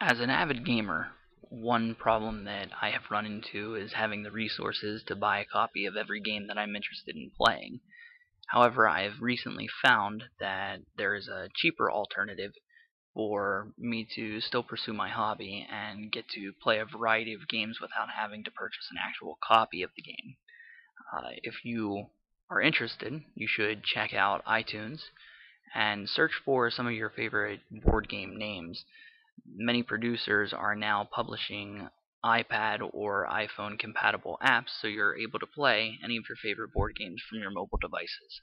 As an avid gamer, one problem that I have run into is having the resources to buy a copy of every game that I'm interested in playing. However, I have recently found that there is a cheaper alternative for me to still pursue my hobby and get to play a variety of games without having to purchase an actual copy of the game. Uh, if you are interested, you should check out iTunes and search for some of your favorite board game names. Many producers are now publishing iPad or iPhone compatible apps so you're able to play any of your favorite board games from your mobile devices.